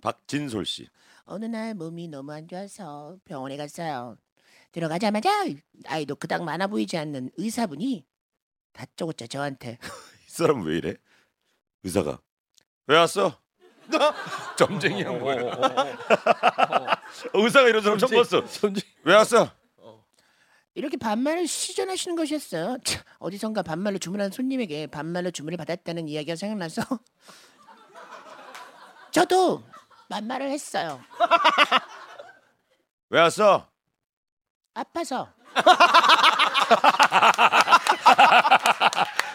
박진솔 씨. 어느 날 몸이 너무 안 좋아서 병원에 갔어요. 들어가자마자 아이도 그닥 많아 보이지 않는 의사분이 다짜고짜 저한테 이 사람 왜 이래? 의사가 왜 왔어? 점쟁이야 뭐야? 의사가 이런 사람 처음 봤어. 왜 왔어? 이렇게 반말을 시전하시는 것이었어요. 참, 어디선가 반말로 주문한 손님에게 반말로 주문을 받았다는 이야기가 생각나서 저도 반말을 했어요. 왜 왔어? 아파서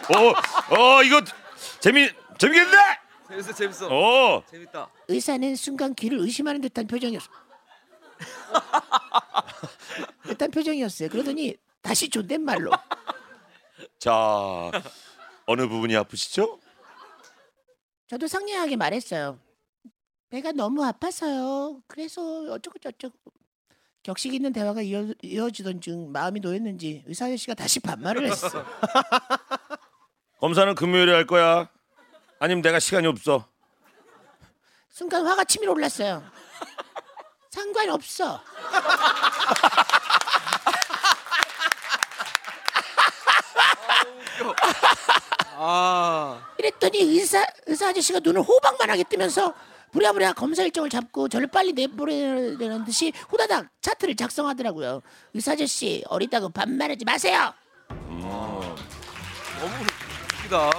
어, 어 이거 재미 재미겠네. 재밌어 재밌어 어, 재밌다 의사는 순간 귀를 의심하는 듯한 표정이었어. 듯한 표정이었어요. 그러더니 다시 존댓말로 자 어느 부분이 아프시죠? 저도 상냥하게 말했어요. 배가 너무 아파서요. 그래서 어쩌고 저쩌고 격식 있는 대화가 이어, 이어지던 중 마음이 놓였는지 의사 아저씨가 다시 반말을 했어. 검사는 금요일에 할 거야. 아니면 내가 시간이 없어. 순간 화가 치밀어 올랐어요. 상관없어. 아 이랬더니 의사 의사 아저씨가 눈을 호박만하게 뜨면서 부랴부랴 검사 일정을 잡고 저를 빨리 내보내는 듯이 후다닥 차트를 작성하더라고요. 의사 아저씨 어리다고 반말하지 마세요. 너무 웃기다